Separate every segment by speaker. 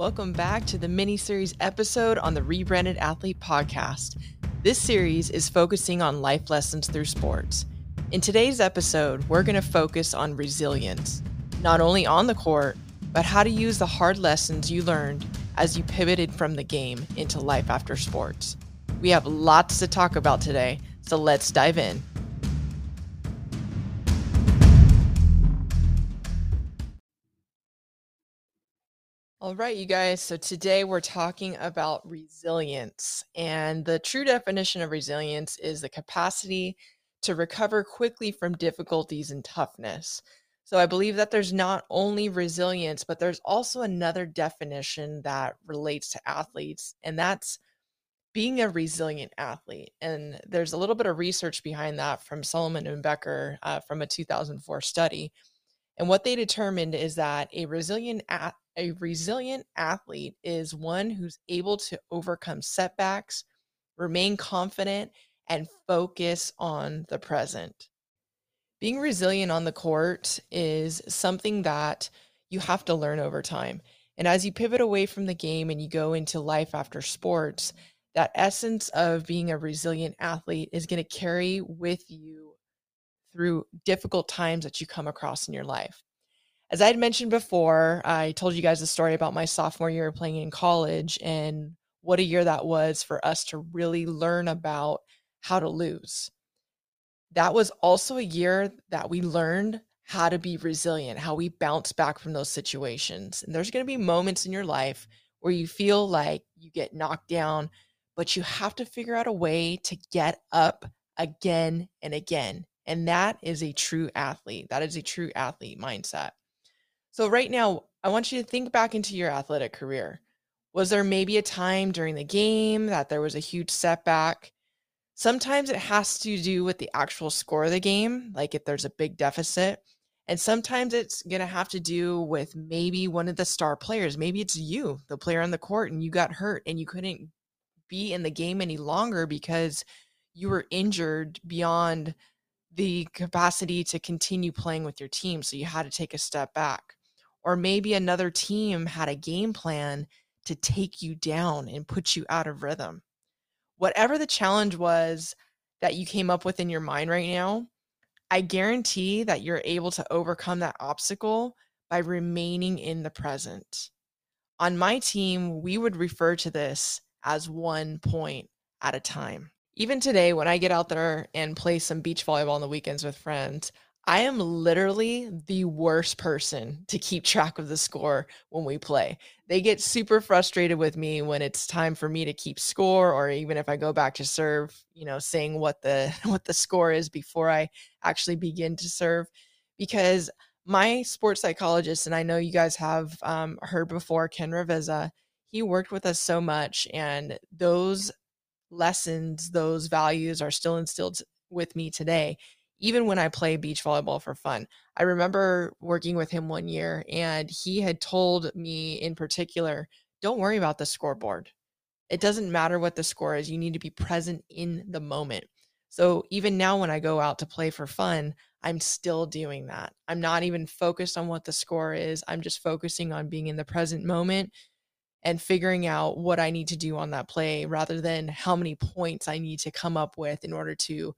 Speaker 1: Welcome back to the mini series episode on the Rebranded Athlete podcast. This series is focusing on life lessons through sports. In today's episode, we're going to focus on resilience, not only on the court, but how to use the hard lessons you learned as you pivoted from the game into life after sports. We have lots to talk about today, so let's dive in. All right, you guys. So today we're talking about resilience. And the true definition of resilience is the capacity to recover quickly from difficulties and toughness. So I believe that there's not only resilience, but there's also another definition that relates to athletes, and that's being a resilient athlete. And there's a little bit of research behind that from Solomon and Becker uh, from a 2004 study. And what they determined is that a resilient a- resilient athlete is one who's able to overcome setbacks, remain confident, and focus on the present. Being resilient on the court is something that you have to learn over time. And as you pivot away from the game and you go into life after sports, that essence of being a resilient athlete is going to carry with you through difficult times that you come across in your life. As I had mentioned before, I told you guys a story about my sophomore year playing in college and what a year that was for us to really learn about how to lose. That was also a year that we learned how to be resilient, how we bounce back from those situations. And there's going to be moments in your life where you feel like you get knocked down, but you have to figure out a way to get up again and again. And that is a true athlete. That is a true athlete mindset. So, right now, I want you to think back into your athletic career. Was there maybe a time during the game that there was a huge setback? Sometimes it has to do with the actual score of the game, like if there's a big deficit. And sometimes it's going to have to do with maybe one of the star players. Maybe it's you, the player on the court, and you got hurt and you couldn't be in the game any longer because you were injured beyond the capacity to continue playing with your team. So you had to take a step back. Or maybe another team had a game plan to take you down and put you out of rhythm. Whatever the challenge was that you came up with in your mind right now, I guarantee that you're able to overcome that obstacle by remaining in the present. On my team, we would refer to this as one point at a time. Even today, when I get out there and play some beach volleyball on the weekends with friends, I am literally the worst person to keep track of the score when we play. They get super frustrated with me when it's time for me to keep score or even if I go back to serve, you know, saying what the what the score is before I actually begin to serve because my sports psychologist and I know you guys have um, heard before Ken Ravizza, he worked with us so much and those lessons, those values are still instilled with me today even when I play beach volleyball for fun. I remember working with him one year and he had told me in particular, don't worry about the scoreboard. It doesn't matter what the score is, you need to be present in the moment. So even now, when I go out to play for fun, I'm still doing that. I'm not even focused on what the score is. I'm just focusing on being in the present moment and figuring out what I need to do on that play rather than how many points I need to come up with in order to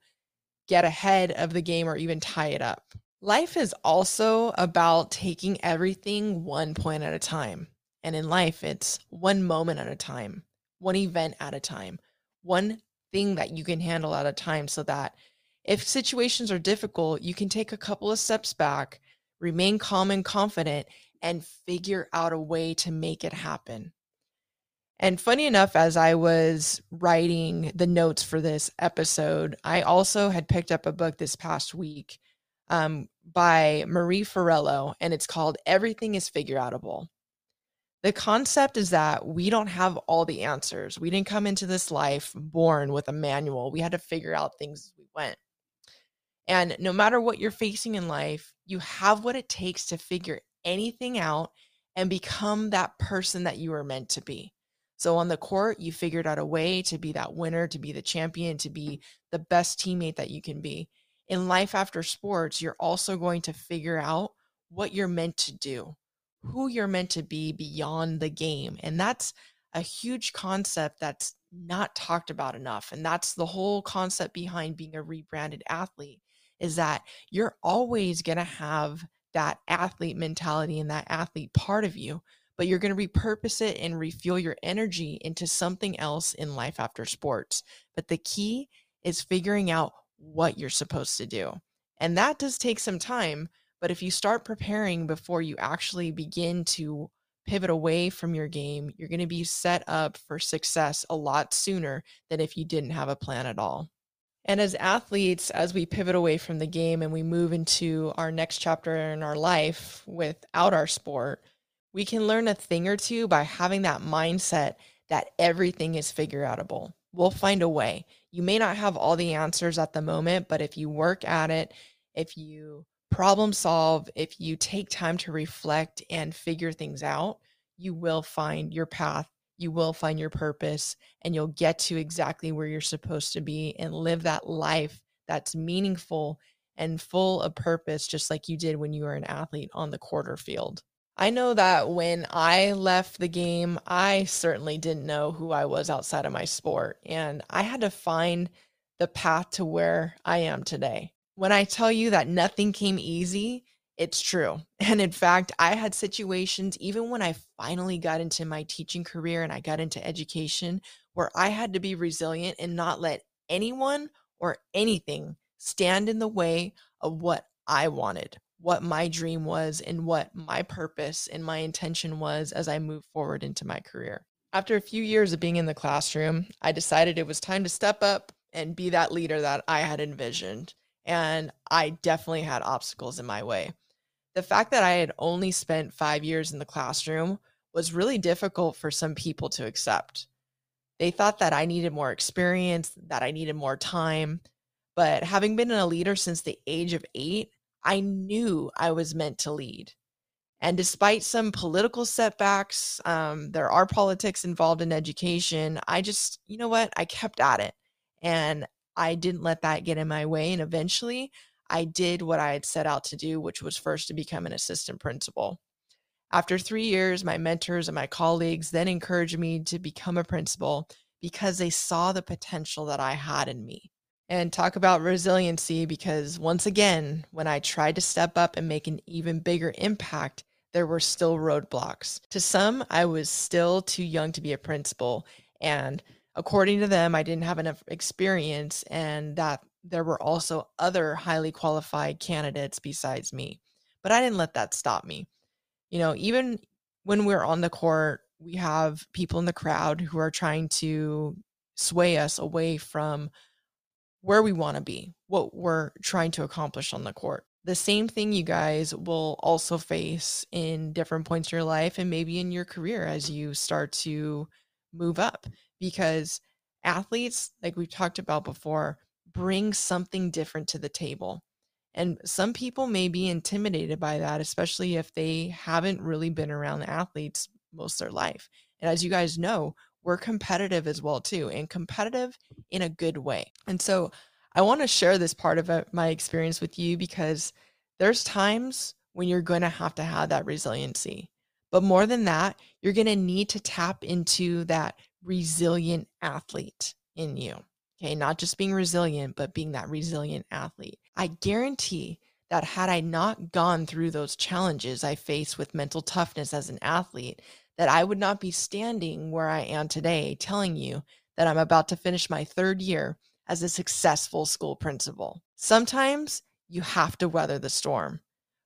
Speaker 1: get ahead of the game or even tie it up. Life is also about taking everything one point at a time. And in life, it's one moment at a time, one event at a time, one thing that you can handle at a time so that if situations are difficult, you can take a couple of steps back, remain calm and confident, and figure out a way to make it happen. And funny enough, as I was writing the notes for this episode, I also had picked up a book this past week um, by Marie Forleo, and it's called Everything is Figure Outable. The concept is that we don't have all the answers. We didn't come into this life born with a manual. We had to figure out things as we went. And no matter what you're facing in life, you have what it takes to figure anything out and become that person that you were meant to be. So on the court, you figured out a way to be that winner, to be the champion, to be the best teammate that you can be. In life after sports, you're also going to figure out what you're meant to do, who you're meant to be beyond the game. And that's a huge concept that's not talked about enough. And that's the whole concept behind being a rebranded athlete is that you're always going to have that athlete mentality and that athlete part of you, but you're going to repurpose it and refuel your energy into something else in life after sports. But the key is figuring out what you're supposed to do. And that does take some time. But if you start preparing before you actually begin to pivot away from your game, you're going to be set up for success a lot sooner than if you didn't have a plan at all. And as athletes, as we pivot away from the game and we move into our next chapter in our life without our sport, we can learn a thing or two by having that mindset that everything is figure outable. We'll find a way. You may not have all the answers at the moment, but if you work at it, if you problem solve, if you take time to reflect and figure things out, you will find your path, you will find your purpose, and you'll get to exactly where you're supposed to be and live that life that's meaningful and full of purpose, just like you did when you were an athlete on the quarter field. I know that when I left the game, I certainly didn't know who I was outside of my sport. And I had to find the path to where I am today. When I tell you that nothing came easy, it's true. And in fact, I had situations, even when I finally got into my teaching career and I got into education, where I had to be resilient and not let anyone or anything stand in the way of what I wanted, what my dream was, and what my purpose and my intention was as I moved forward into my career. After a few years of being in the classroom, I decided it was time to step up and be that leader that I had envisioned and I definitely had obstacles in my way. The fact that I had only spent five years in the classroom was really difficult for some people to accept. They thought that I needed more experience, that I needed more time. But having been a leader since the age of eight, I knew I was meant to lead. And despite some political setbacks, um, there are politics involved in education. I just, you know what? I kept at it. And I didn't let that get in my way. And eventually I did what I had set out to do, which was first to become an assistant principal. After three years, my mentors and my colleagues then encouraged me to become a principal because they saw the potential that I had in me. And talk about resiliency because once again, when I tried to step up and make an even bigger impact, there were still roadblocks. To some, I was still too young to be a principal. And according to them, I didn't have enough experience and that there were also other highly qualified candidates besides me. But I didn't let that stop me. You know, even when we're on the court, we have people in the crowd who are trying to sway us away from where we want to be, what we're trying to accomplish on the court. The same thing you guys will also face in different points in your life and maybe in your career as you start to move up because athletes, like we've talked about before, bring something different to the table. And some people may be intimidated by that, especially if they haven't really been around athletes most their life. And as you guys know, we're competitive as well too, and competitive in a good way. And so I want to share this part of uh, my experience with you because there's times when you're going to have to have that resiliency. But more than that, you're going to need to tap into that resilient athlete in you. Okay, not just being resilient, but being that resilient athlete. I guarantee that had I not gone through those challenges I faced with mental toughness as an athlete, that I would not be standing where I am today telling you that I'm about to finish my third year as a successful school principal. Sometimes you have to weather the storm,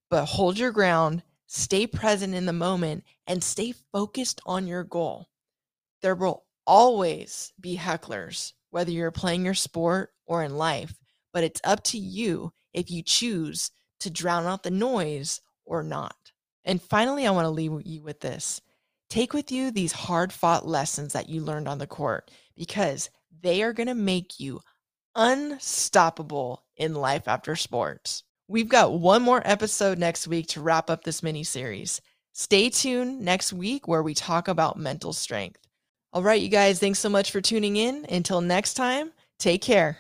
Speaker 1: but hold your ground, stay present in the moment, and stay focused on your goal. There will always be hecklers, whether you're playing your sport or in life, but it's up to you if you choose to drown out the noise or not. And finally, I want to leave you with this take with you these hard fought lessons that you learned on the court because they are going to make you unstoppable in life after sports. We've got one more episode next week to wrap up this mini series. Stay tuned next week where we talk about mental strength. All right, you guys, thanks so much for tuning in. Until next time, take care.